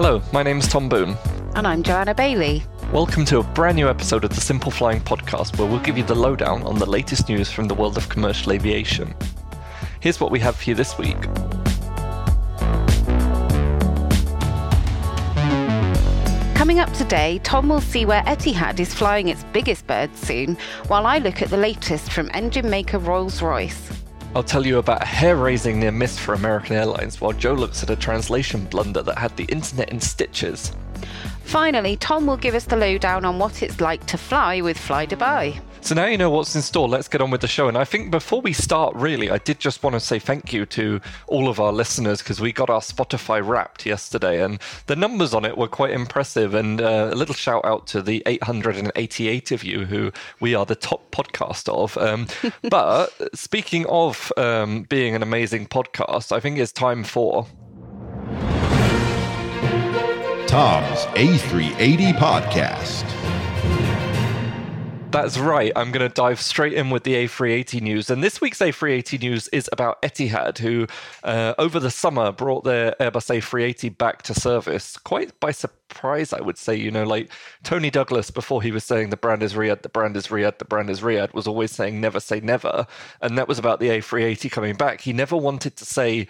Hello, my name is Tom Boone. And I'm Joanna Bailey. Welcome to a brand new episode of the Simple Flying podcast, where we'll give you the lowdown on the latest news from the world of commercial aviation. Here's what we have for you this week. Coming up today, Tom will see where Etihad is flying its biggest bird soon, while I look at the latest from engine maker Rolls Royce. I'll tell you about a hair raising near miss for American Airlines, while Joe looks at a translation blunder that had the internet in stitches. Finally, Tom will give us the lowdown on what it's like to fly with Fly Dubai. So now you know what's in store. Let's get on with the show. And I think before we start, really, I did just want to say thank you to all of our listeners because we got our Spotify wrapped yesterday, and the numbers on it were quite impressive. And uh, a little shout out to the 888 of you who we are the top podcast of. Um, but speaking of um, being an amazing podcast, I think it's time for Tom's A380 Podcast. That's right. I'm going to dive straight in with the A380 news. And this week's A380 news is about Etihad, who uh, over the summer brought their Airbus A380 back to service quite by surprise, I would say. You know, like Tony Douglas, before he was saying the brand is Riyadh, the brand is Riyadh, the brand is Riyadh, was always saying never say never. And that was about the A380 coming back. He never wanted to say,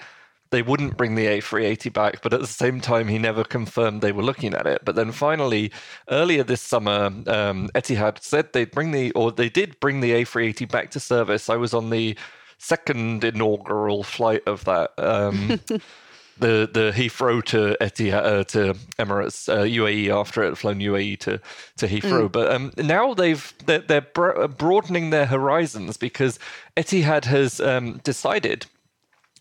they wouldn't bring the A380 back, but at the same time, he never confirmed they were looking at it. But then finally, earlier this summer, um, Etihad said they'd bring the, or they did bring the A380 back to service. I was on the second inaugural flight of that. Um, the the Heathrow to Etihad uh, to Emirates uh, UAE after it had flown UAE to to Heathrow. Mm. But um, now they've they're, they're, broadening their horizons because Etihad has um, decided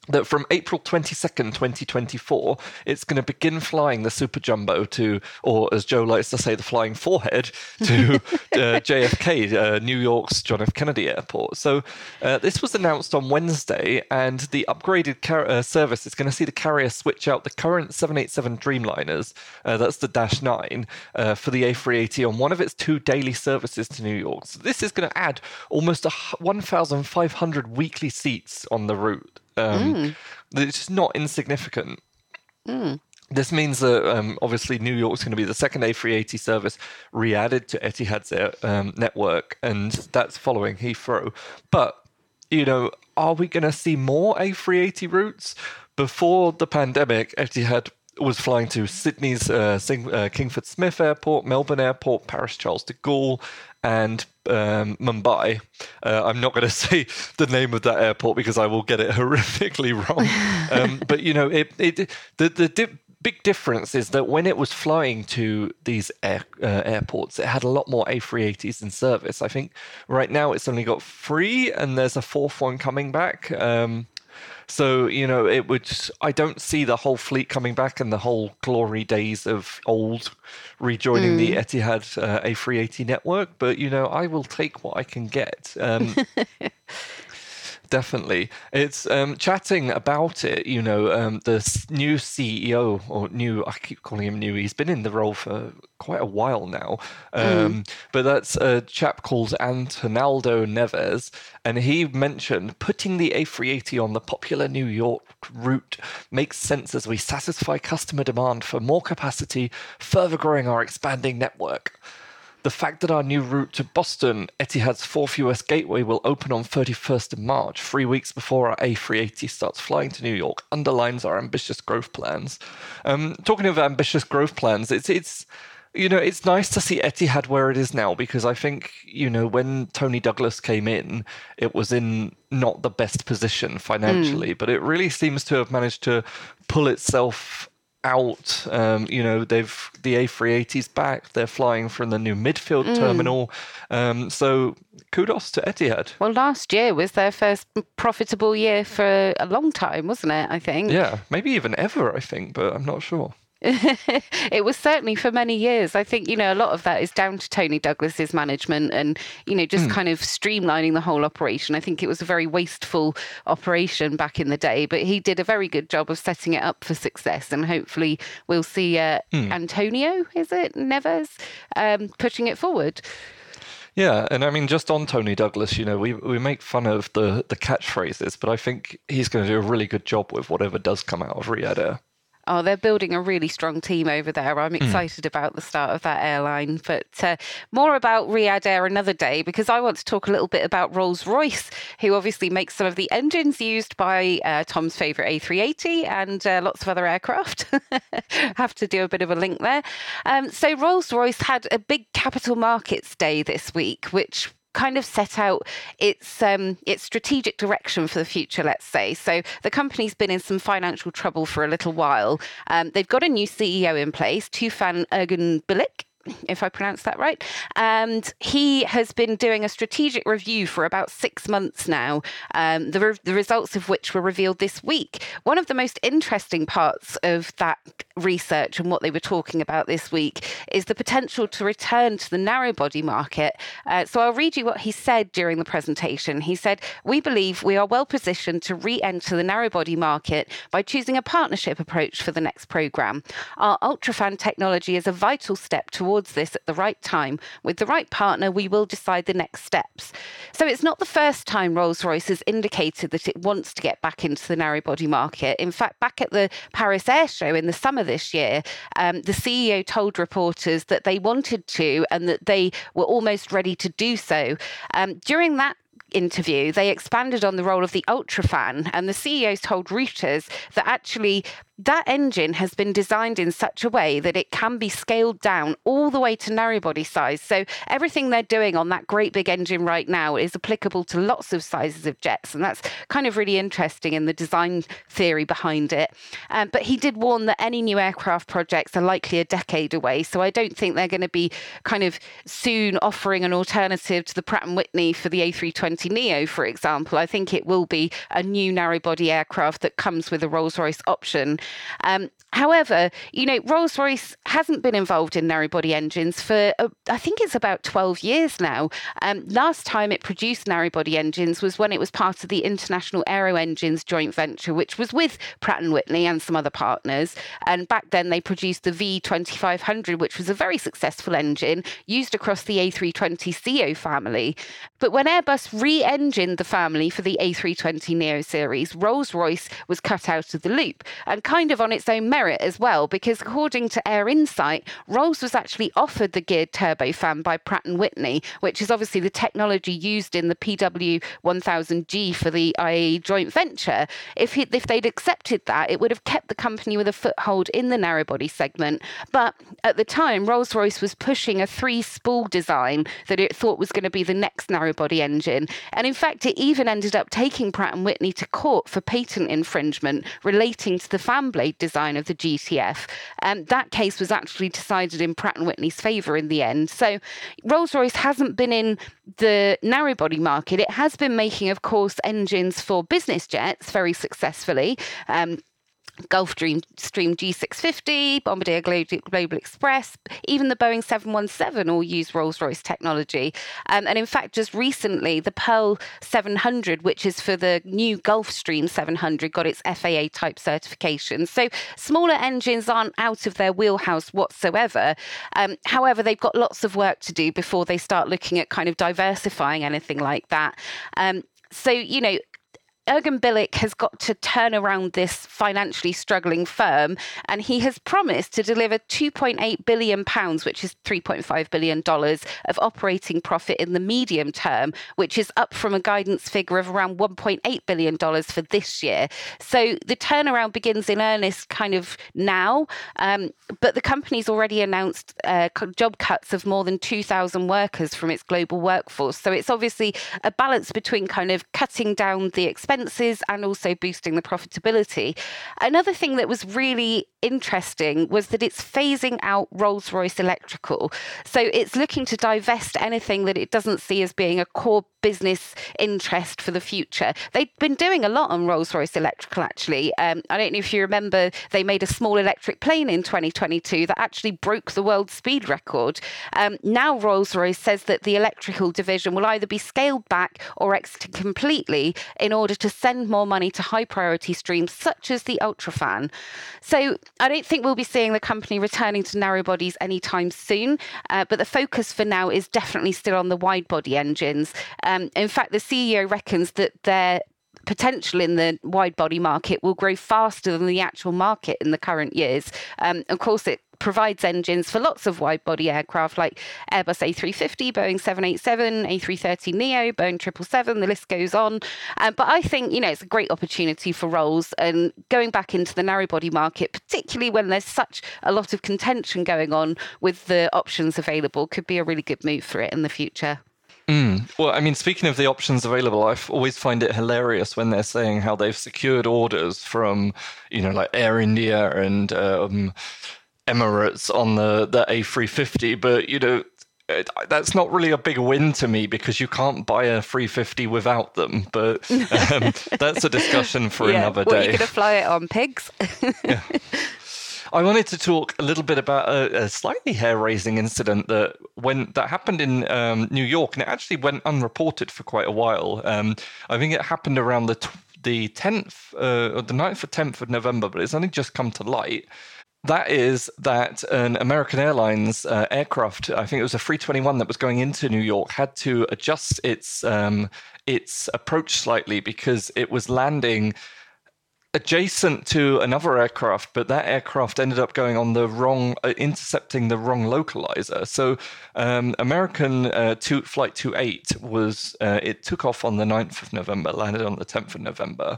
that from April 22nd, 2024, it's going to begin flying the Super Jumbo to, or as Joe likes to say, the flying forehead to uh, JFK, uh, New York's John F. Kennedy Airport. So uh, this was announced on Wednesday, and the upgraded car- uh, service is going to see the carrier switch out the current 787 Dreamliners, uh, that's the Dash 9, uh, for the A380 on one of its two daily services to New York. So this is going to add almost 1,500 weekly seats on the route. Um, mm. It's not insignificant. Mm. This means that um, obviously New York's going to be the second A380 service re-added to Etihad's um, network, and that's following Heathrow. But you know, are we going to see more A380 routes? Before the pandemic, Etihad was flying to Sydney's uh, Sing- uh, Kingsford Smith Airport, Melbourne Airport, Paris Charles de Gaulle, and um, Mumbai. Uh, I'm not going to say the name of that airport because I will get it horrifically wrong. Um, but you know, it, it the the di- big difference is that when it was flying to these air, uh, airports, it had a lot more A380s in service. I think right now it's only got three, and there's a fourth one coming back. Um, so you know, it would. I don't see the whole fleet coming back and the whole glory days of old rejoining mm. the Etihad uh, A380 network. But you know, I will take what I can get. Um, definitely. It's um, chatting about it. You know, um, the new CEO or new. I keep calling him new. He's been in the role for quite a while now. Um, mm. But that's a chap called Antonaldo Neves, and he mentioned putting the A380 on the popular New York route makes sense as we satisfy customer demand for more capacity, further growing our expanding network. The fact that our new route to Boston, Etihad's fourth US gateway, will open on 31st of March, three weeks before our A380 starts flying to New York, underlines our ambitious growth plans. Um, talking of ambitious growth plans, it's it's you know, it's nice to see Etihad where it is now because I think, you know, when Tony Douglas came in, it was in not the best position financially, mm. but it really seems to have managed to pull itself out. Um, you know, they've the A380s back. They're flying from the new midfield mm. terminal. Um, so kudos to Etihad. Well, last year was their first profitable year for a long time, wasn't it? I think. Yeah, maybe even ever. I think, but I'm not sure. it was certainly for many years. I think, you know, a lot of that is down to Tony Douglas's management and, you know, just mm. kind of streamlining the whole operation. I think it was a very wasteful operation back in the day, but he did a very good job of setting it up for success. And hopefully we'll see uh, mm. Antonio, is it? Nevers um, pushing it forward. Yeah, and I mean, just on Tony Douglas, you know, we we make fun of the the catchphrases, but I think he's going to do a really good job with whatever does come out of Riyadh Air. Oh, they're building a really strong team over there. I'm hmm. excited mm. about the start of that airline. But uh, more about Riyadh Air another day because I want to talk a little bit about Rolls Royce, who obviously makes some of the engines used by uh, Tom's favourite A380 and uh, lots of other aircraft. Have to do a bit of a link there. Um, so Rolls Royce had a big capital markets day this week, which kind of set out its um, its strategic direction for the future. Let's say so. The company's been in some financial trouble for a little while. Um, they've got a new CEO in place, Tufan Erginbilgic, if I pronounce that right. And he has been doing a strategic review for about six months now, um, the, re- the results of which were revealed this week. One of the most interesting parts of that research and what they were talking about this week is the potential to return to the narrow body market. Uh, so I'll read you what he said during the presentation. He said, We believe we are well positioned to re enter the narrow body market by choosing a partnership approach for the next program. Our UltraFan technology is a vital step towards this at the right time. With the right partner, we will decide the next steps. So it's not the first time Rolls Royce has indicated that it wants to get back into the narrow body market. In fact, back at the Paris Air Show in the summer this year, um, the CEO told reporters that they wanted to and that they were almost ready to do so. Um, during that interview, they expanded on the role of the UltraFan, and the CEOs told Reuters that actually that engine has been designed in such a way that it can be scaled down all the way to narrow body size. So everything they're doing on that great big engine right now is applicable to lots of sizes of jets, and that's kind of really interesting in the design theory behind it. Um, but he did warn that any new aircraft projects are likely a decade away, so I don't think they're going to be kind of soon offering an alternative to the Pratt and Whitney for the A320 Neo, for example. I think it will be a new narrow body aircraft that comes with a Rolls Royce option. Um, however, you know, Rolls Royce hasn't been involved in narrow body engines for, uh, I think it's about 12 years now. Um, last time it produced narrow body engines was when it was part of the International Aero Engines joint venture, which was with Pratt and Whitney and some other partners. And back then they produced the V2500, which was a very successful engine used across the A320ceo family. But when Airbus re engined the family for the A320 Neo series, Rolls Royce was cut out of the loop and kind of on its own merit as well, because according to Air Insight, Rolls was actually offered the geared turbofan by Pratt and Whitney, which is obviously the technology used in the PW1000G for the IAE joint venture. If, he, if they'd accepted that, it would have kept the company with a foothold in the narrowbody segment. But at the time, Rolls Royce was pushing a three spool design that it thought was going to be the next narrowbody engine. And in fact, it even ended up taking Pratt and Whitney to court for patent infringement relating to the fan blade design of the GTF. Um, that case was actually decided in Pratt and Whitney's favour in the end. So Rolls Royce hasn't been in the narrow body market. It has been making, of course, engines for business jets very successfully. Um, Gulfstream Stream G650, Bombardier Global Express, even the Boeing 717 all use Rolls Royce technology. Um, and in fact, just recently, the Pearl 700, which is for the new Gulfstream 700, got its FAA type certification. So smaller engines aren't out of their wheelhouse whatsoever. Um, however, they've got lots of work to do before they start looking at kind of diversifying anything like that. Um, so, you know, Erginbilgic has got to turn around this financially struggling firm, and he has promised to deliver 2.8 billion pounds, which is 3.5 billion dollars, of operating profit in the medium term, which is up from a guidance figure of around 1.8 billion dollars for this year. So the turnaround begins in earnest, kind of now. Um, but the company's already announced uh, job cuts of more than 2,000 workers from its global workforce. So it's obviously a balance between kind of cutting down the expense expenses and also boosting the profitability. Another thing that was really interesting was that it's phasing out Rolls Royce Electrical. So it's looking to divest anything that it doesn't see as being a core business interest for the future. They've been doing a lot on Rolls Royce Electrical, actually. Um, I don't know if you remember, they made a small electric plane in 2022 that actually broke the world speed record. Um, now, Rolls Royce says that the electrical division will either be scaled back or exited completely in order to send more money to high priority streams such as the UltraFan. So I don't think we'll be seeing the company returning to narrow bodies anytime soon, uh, but the focus for now is definitely still on the wide body engines. Um, in fact, the CEO reckons that their potential in the wide body market will grow faster than the actual market in the current years. Um, of course, it provides engines for lots of wide body aircraft like Airbus A350, Boeing 787, A330 Neo, Boeing 777, the list goes on. Um, but I think, you know, it's a great opportunity for Rolls and going back into the narrow body market, particularly when there's such a lot of contention going on with the options available, could be a really good move for it in the future. Mm. Well, I mean, speaking of the options available, I always find it hilarious when they're saying how they've secured orders from, you know, like Air India and um, Emirates on the, the A350, but you know, that's not really a big win to me because you can't buy a 350 without them. But um, that's a discussion for yeah. another day. Well, you're going to fly it on pigs. yeah. I wanted to talk a little bit about a, a slightly hair-raising incident that when that happened in um, New York, and it actually went unreported for quite a while. Um, I think it happened around the t- the 10th uh, or the 9th or 10th of November, but it's only just come to light. That is that an American Airlines uh, aircraft, I think it was a 321 that was going into New York, had to adjust its um, its approach slightly because it was landing adjacent to another aircraft, but that aircraft ended up going on the wrong, uh, intercepting the wrong localizer. So, um, American uh, two, Flight 28 was, uh, it took off on the 9th of November, landed on the 10th of November.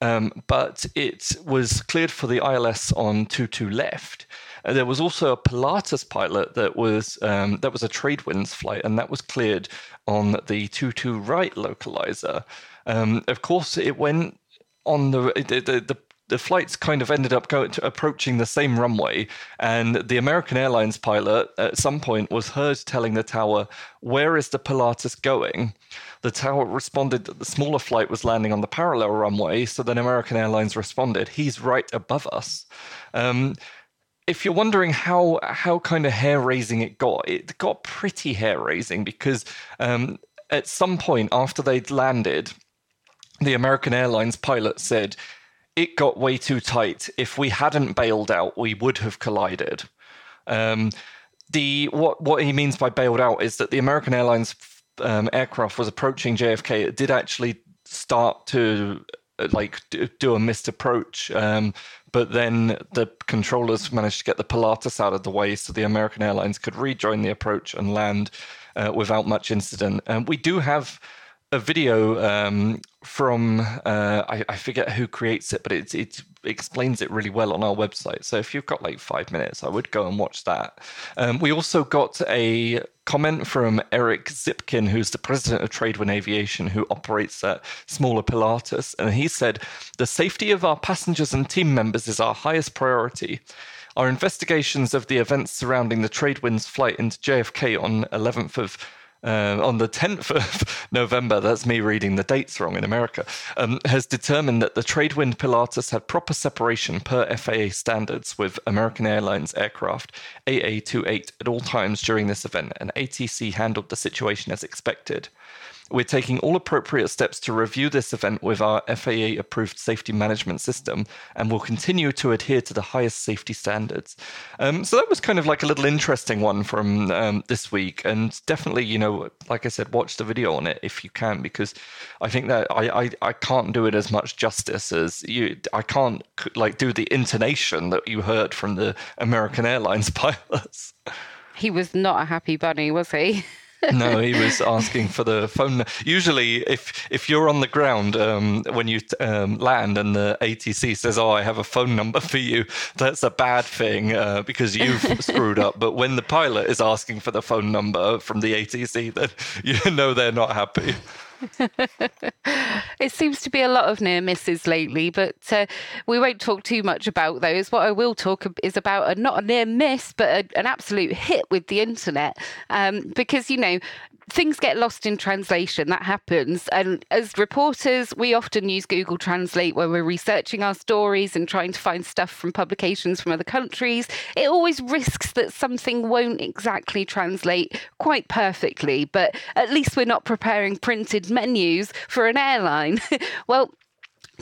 Um, but it was cleared for the ILS on 22 left. Uh, there was also a Pilatus pilot that was um, that was a Tradewinds flight, and that was cleared on the 22 right localizer. Um, of course, it went on the the, the the flights kind of ended up going to, approaching the same runway, and the American Airlines pilot at some point was heard telling the tower, "Where is the Pilatus going?" The tower responded that the smaller flight was landing on the parallel runway, so then American Airlines responded, "He's right above us." Um, if you're wondering how how kind of hair raising it got, it got pretty hair raising because um, at some point after they'd landed, the American Airlines pilot said it got way too tight. If we hadn't bailed out, we would have collided. Um, the what what he means by bailed out is that the American Airlines um, aircraft was approaching JFK, it did actually start to uh, like do a missed approach. Um, but then the controllers managed to get the Pilatus out of the way so the American Airlines could rejoin the approach and land uh, without much incident. And we do have a video um, from uh, I, I, forget who creates it, but it, it explains it really well on our website. So if you've got like five minutes, I would go and watch that. Um, we also got a comment from Eric Zipkin, who's the president of Tradewind Aviation, who operates at smaller Pilatus, and he said the safety of our passengers and team members is our highest priority. Our investigations of the events surrounding the Tradewinds flight into JFK on 11th of uh, on the 10th of November, that's me reading the dates wrong in America, um, has determined that the Tradewind Pilatus had proper separation per FAA standards with American Airlines aircraft AA28 at all times during this event, and ATC handled the situation as expected. We're taking all appropriate steps to review this event with our FAA approved safety management system and will continue to adhere to the highest safety standards. Um, so that was kind of like a little interesting one from um, this week. And definitely, you know, like I said, watch the video on it if you can, because I think that I, I, I can't do it as much justice as you. I can't like do the intonation that you heard from the American Airlines pilots. He was not a happy bunny, was he? no, he was asking for the phone. Usually, if if you're on the ground um, when you um, land and the ATC says, "Oh, I have a phone number for you," that's a bad thing uh, because you've screwed up. But when the pilot is asking for the phone number from the ATC, then you know they're not happy. it seems to be a lot of near misses lately, but uh, we won't talk too much about those. What I will talk is about a, not a near miss, but a, an absolute hit with the internet. Um, because, you know, things get lost in translation. That happens. And as reporters, we often use Google Translate when we're researching our stories and trying to find stuff from publications from other countries. It always risks that something won't exactly translate quite perfectly, but at least we're not preparing printed menus for an airline. well,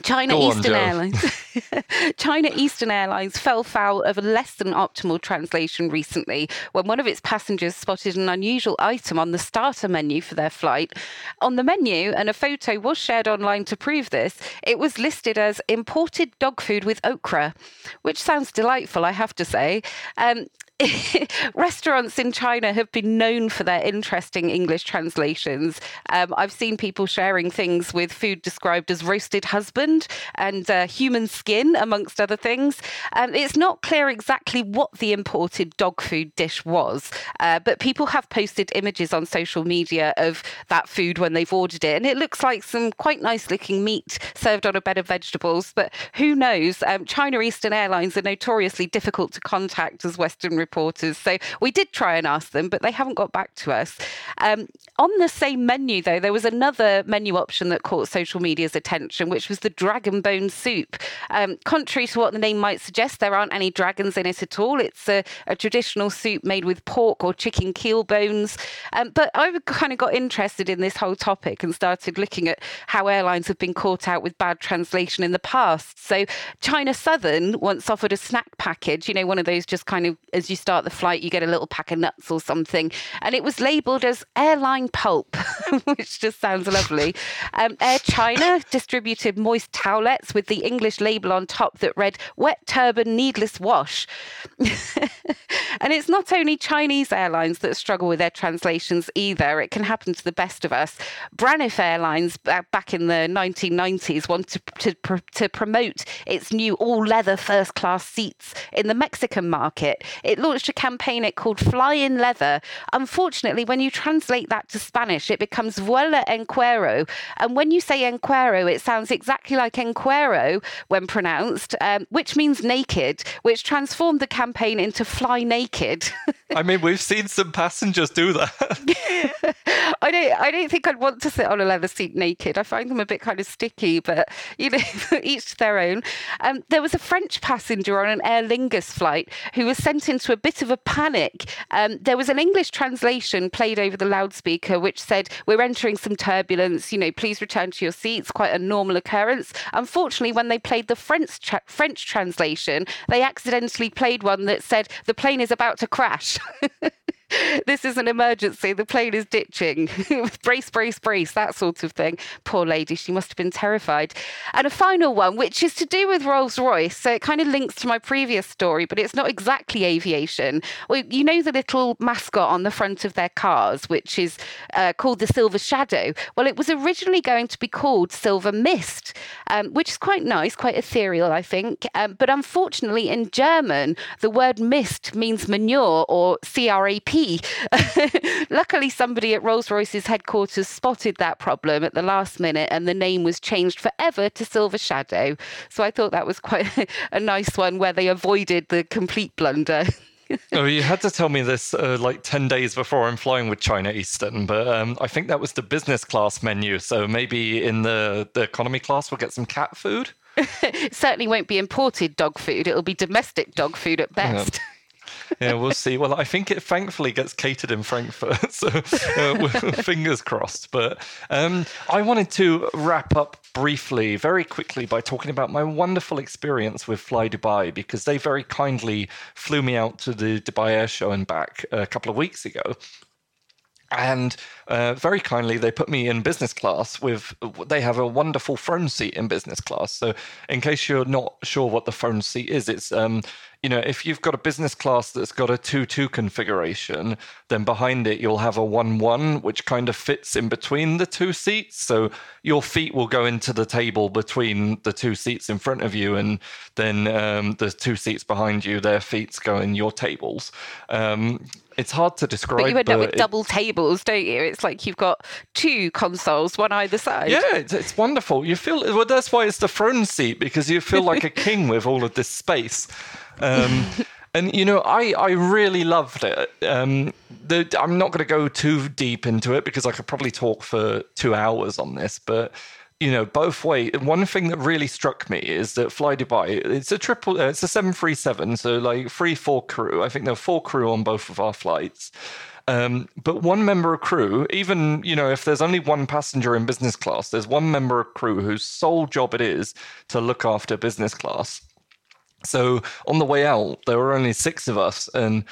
China Go Eastern on, Airlines. China Eastern Airlines fell foul of a less than optimal translation recently when one of its passengers spotted an unusual item on the starter menu for their flight. On the menu, and a photo was shared online to prove this, it was listed as imported dog food with okra, which sounds delightful, I have to say. Um, restaurants in China have been known for their interesting English translations. Um, I've seen people sharing things with food described as roasted husband and uh, human skin, amongst other things. Um, it's not clear exactly what the imported dog food dish was, uh, but people have posted images on social media of that food when they've ordered it, and it looks like some quite nice looking meat served on a bed of vegetables. But who knows? Um, China Eastern Airlines are notoriously difficult to contact as Western reporters. So we did try and ask them, but they haven't got back to us. Um, on the same menu, though, there was another menu option that caught social media's attention, which was the dragon bone soup. Um, contrary to what the name might suggest, there aren't any dragons in it at all. It's a, a traditional soup made with pork or chicken keel bones. Um, but I kind of got interested in this whole topic and started looking at how airlines have been caught out with bad translation in the past. So China Southern once offered a snack package, you know, one of those just kind of as you start the flight, you get a little pack of nuts or something. And it was labeled as airline pulp, which just sounds lovely. Um, Air China distributed moist towelettes with the English label on top that read wet turban, needless wash. and it's not only Chinese airlines that struggle with their translations either. It can happen to the best of us. Braniff Airlines, back in the 1990s, wanted to, to, to promote its new all leather first class seats in the Mexican market. It launched a campaign it called Fly in Leather. Unfortunately, when you translate that to Spanish, it becomes Vuela en Cuero. And when you say en cuero, it sounds exactly like encuero when pronounced, um, which means naked, which transformed the campaign into Fly Naked. I mean, we've seen some passengers do that. I don't. I don't think I'd want to sit on a leather seat naked. I find them a bit kind of sticky, but you know, each to their own. Um, there was a French passenger on an Aer Lingus flight who was sent into a bit of a panic. Um, there was an English translation played over the loudspeaker which said, "We're entering some turbulence. You know, please return to your seats." Quite a normal occurrence. Unfortunately, when they played the French tra- French translation, they accidentally played one that said, "The plane is about to crash." this is an emergency. The plane is ditching. brace, brace, brace, that sort of thing. Poor lady, she must have been terrified. And a final one, which is to do with Rolls Royce. So it kind of links to my previous story, but it's not exactly aviation. Well, you know the little mascot on the front of their cars, which is uh, called the Silver Shadow. Well, it was originally going to be called Silver Mist, um, which is quite nice, quite ethereal, I think. Um, but unfortunately, in German, the word mist means manure or CRAP Luckily, somebody at Rolls Royce's headquarters spotted that problem at the last minute, and the name was changed forever to Silver Shadow. So I thought that was quite a nice one where they avoided the complete blunder. oh, you had to tell me this uh, like 10 days before I'm flying with China Eastern, but um, I think that was the business class menu. So maybe in the, the economy class, we'll get some cat food. it certainly won't be imported dog food, it'll be domestic dog food at best. Yeah yeah, we'll see. Well, I think it thankfully gets catered in Frankfurt, so uh, fingers crossed. But um, I wanted to wrap up briefly, very quickly, by talking about my wonderful experience with Fly Dubai because they very kindly flew me out to the Dubai Air Show and back a couple of weeks ago. And uh, very kindly, they put me in business class with, they have a wonderful throne seat in business class. So, in case you're not sure what the throne seat is, it's um, you know, if you've got a business class that's got a 2 2 configuration, then behind it you'll have a 1 1, which kind of fits in between the two seats. So your feet will go into the table between the two seats in front of you, and then um, the two seats behind you, their feet go in your tables. Um, it's hard to describe. But you end up with it, double tables, don't you? It's like you've got two consoles, one either side. Yeah, it's, it's wonderful. You feel well. That's why it's the throne seat because you feel like a king with all of this space. Um, and you know, I I really loved it. Um, the, I'm not going to go too deep into it because I could probably talk for two hours on this, but you know, both way. One thing that really struck me is that Fly Dubai. It's a triple. Uh, it's a seven three seven. So like three four crew. I think there are four crew on both of our flights. Um, but one member of crew, even you know, if there's only one passenger in business class, there's one member of crew whose sole job it is to look after business class. So on the way out, there were only six of us, and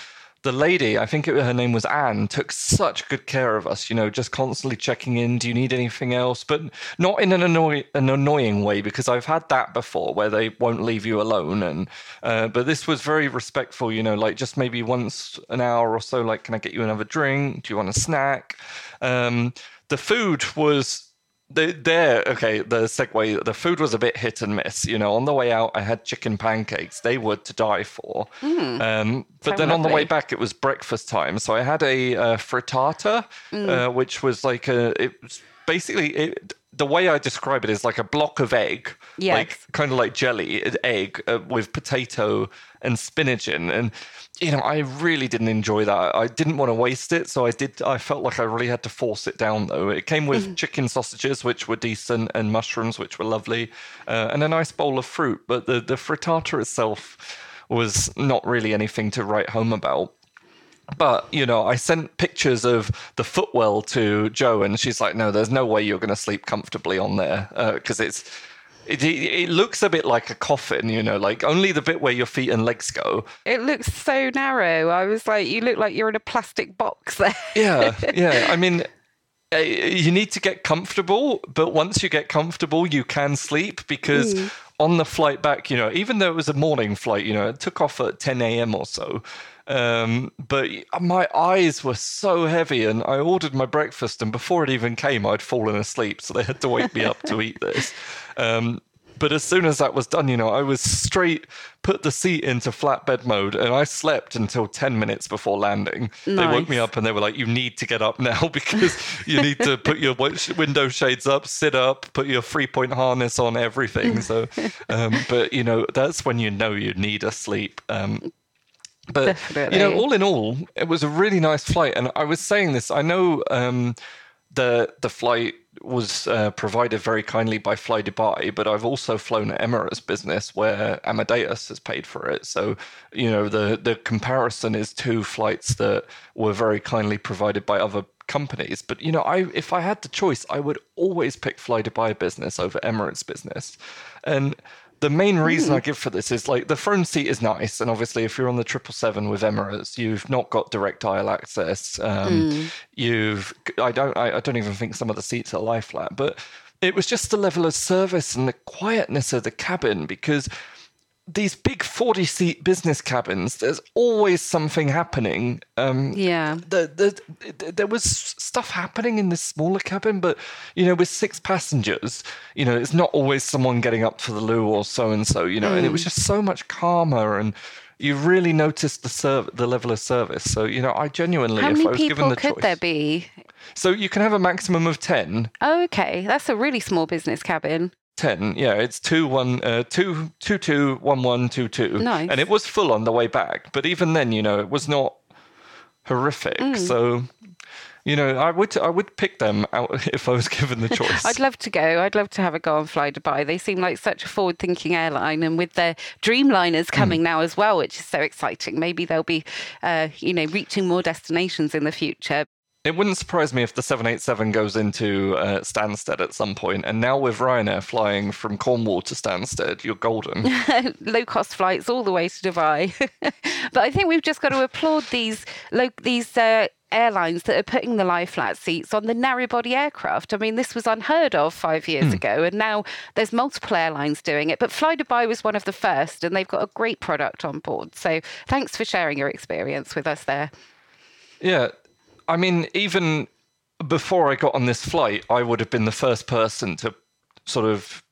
the lady, I think it, her name was Anne, took such good care of us, you know, just constantly checking in. Do you need anything else? But not in an, annoy- an annoying way, because I've had that before where they won't leave you alone. And uh, But this was very respectful, you know, like just maybe once an hour or so, like, can I get you another drink? Do you want a snack? Um, the food was there okay the segue the food was a bit hit and miss you know. On the way out i had chicken pancakes. They were to die for. Mm, um, but then lovely. on the way back it was breakfast time. So i had a uh, frittata mm. uh, which was like a it was basically it, the way I describe it is like a block of egg, yes. like kind of like jelly egg uh, with potato and spinach in, and you know, I really didn't enjoy that. I didn't want to waste it, so I did. I felt like I really had to force it down, though. It came with mm-hmm. chicken sausages, which were decent, and mushrooms, which were lovely, uh, and a nice bowl of fruit. But the the frittata itself was not really anything to write home about. But you know, I sent pictures of the footwell to Joe, and she's like, "No, there's no way you're going to sleep comfortably on there because uh, it's." It, it, looks a bit like a coffin, you know, like only the bit where your feet and legs go. It looks so narrow. I was like, you look like you're in a plastic box there. yeah, yeah. I mean, eh, you need to get comfortable, but once you get comfortable, you can sleep because mm. on the flight back, you know, even though it was a morning flight, you know, it took off at 10 a.m. or so. Um, but my eyes were so heavy, and I ordered my breakfast, and before it even came, I'd fallen asleep, so they had to wake me up to eat this. Um, but as soon as that was done, you know, I was straight put the seat into flatbed mode and I slept until 10 minutes before landing. Nice. They woke me up and they were like, You need to get up now because you need to put your window shades up, sit up, put your three point harness on, everything. So, um, but you know, that's when you know you need a sleep. Um, but Definitely. you know, all in all, it was a really nice flight. And I was saying this, I know um, the the flight was uh, provided very kindly by Fly Dubai, but I've also flown Emirates Business where Amadeus has paid for it. So, you know, the the comparison is two flights that were very kindly provided by other companies. But you know, I if I had the choice, I would always pick Fly Dubai Business over Emirates Business, and the main reason mm. I give for this is like the front seat is nice, and obviously if you're on the triple seven with Emirates, you've not got direct aisle access. Um, mm. You've I don't I, I, don't even think some of the seats are lie flat, but it was just the level of service and the quietness of the cabin because these big 40 seat business cabins, there's always something happening. Um, yeah. The, the, there was stuff happening in this smaller cabin, but, you know, with six passengers, you know, it's not always someone getting up for the loo or so and so, you know, mm. and it was mm. just so much calmer and you really noticed the serv- the level of service. So, you know, I genuinely, How if many I was people given the could choice, there be? So you can have a maximum of 10. Oh, okay. That's a really small business cabin. 10 yeah it's 2 1 uh, 2 2 2 1 1 2 2 nice. and it was full on the way back. But even then you know it was not horrific. Mm. so you know i would i would pick them out if i was given the choice. I'd love to go. I'd love to have a go on fly dubai. They seem like such a forward thinking airline and with their dreamliners coming mm. now as well which is so exciting. Maybe they'll be uh, you know reaching more destinations in the future it wouldn't surprise me if the 787 goes into uh, Stansted at some point, and now with Ryanair flying from Cornwall to Stansted, you're golden. Low cost flights all the way to Dubai. but I think we've just got to applaud these low, these uh, airlines that are putting the lie flat seats on the narrow body aircraft. I mean, this was unheard of five years mm. ago, and now there's multiple airlines doing it. But Fly Dubai was one of the first, and they've got a great product on board. So thanks for sharing your experience with us there. Yeah, I mean, even before I got on this flight, I would have been the first person to sort of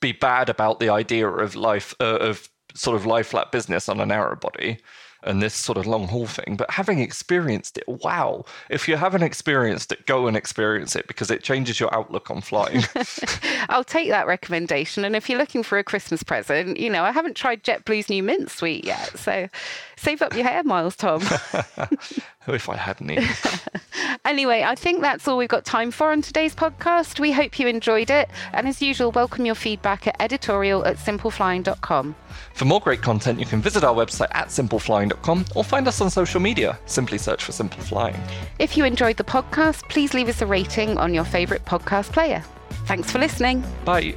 be bad about the idea of life uh, of sort of life flat business on a narrow body and this sort of long haul thing. But having experienced it, wow! If you haven't experienced it, go and experience it because it changes your outlook on flying. I'll take that recommendation. And if you're looking for a Christmas present, you know, I haven't tried JetBlue's new mint suite yet, so save up your hair miles, Tom. If I had any. Anyway, I think that's all we've got time for on today's podcast. We hope you enjoyed it. And as usual, welcome your feedback at editorial at simpleflying.com. For more great content, you can visit our website at simpleflying.com or find us on social media. Simply search for Simple Flying. If you enjoyed the podcast, please leave us a rating on your favourite podcast player. Thanks for listening. Bye.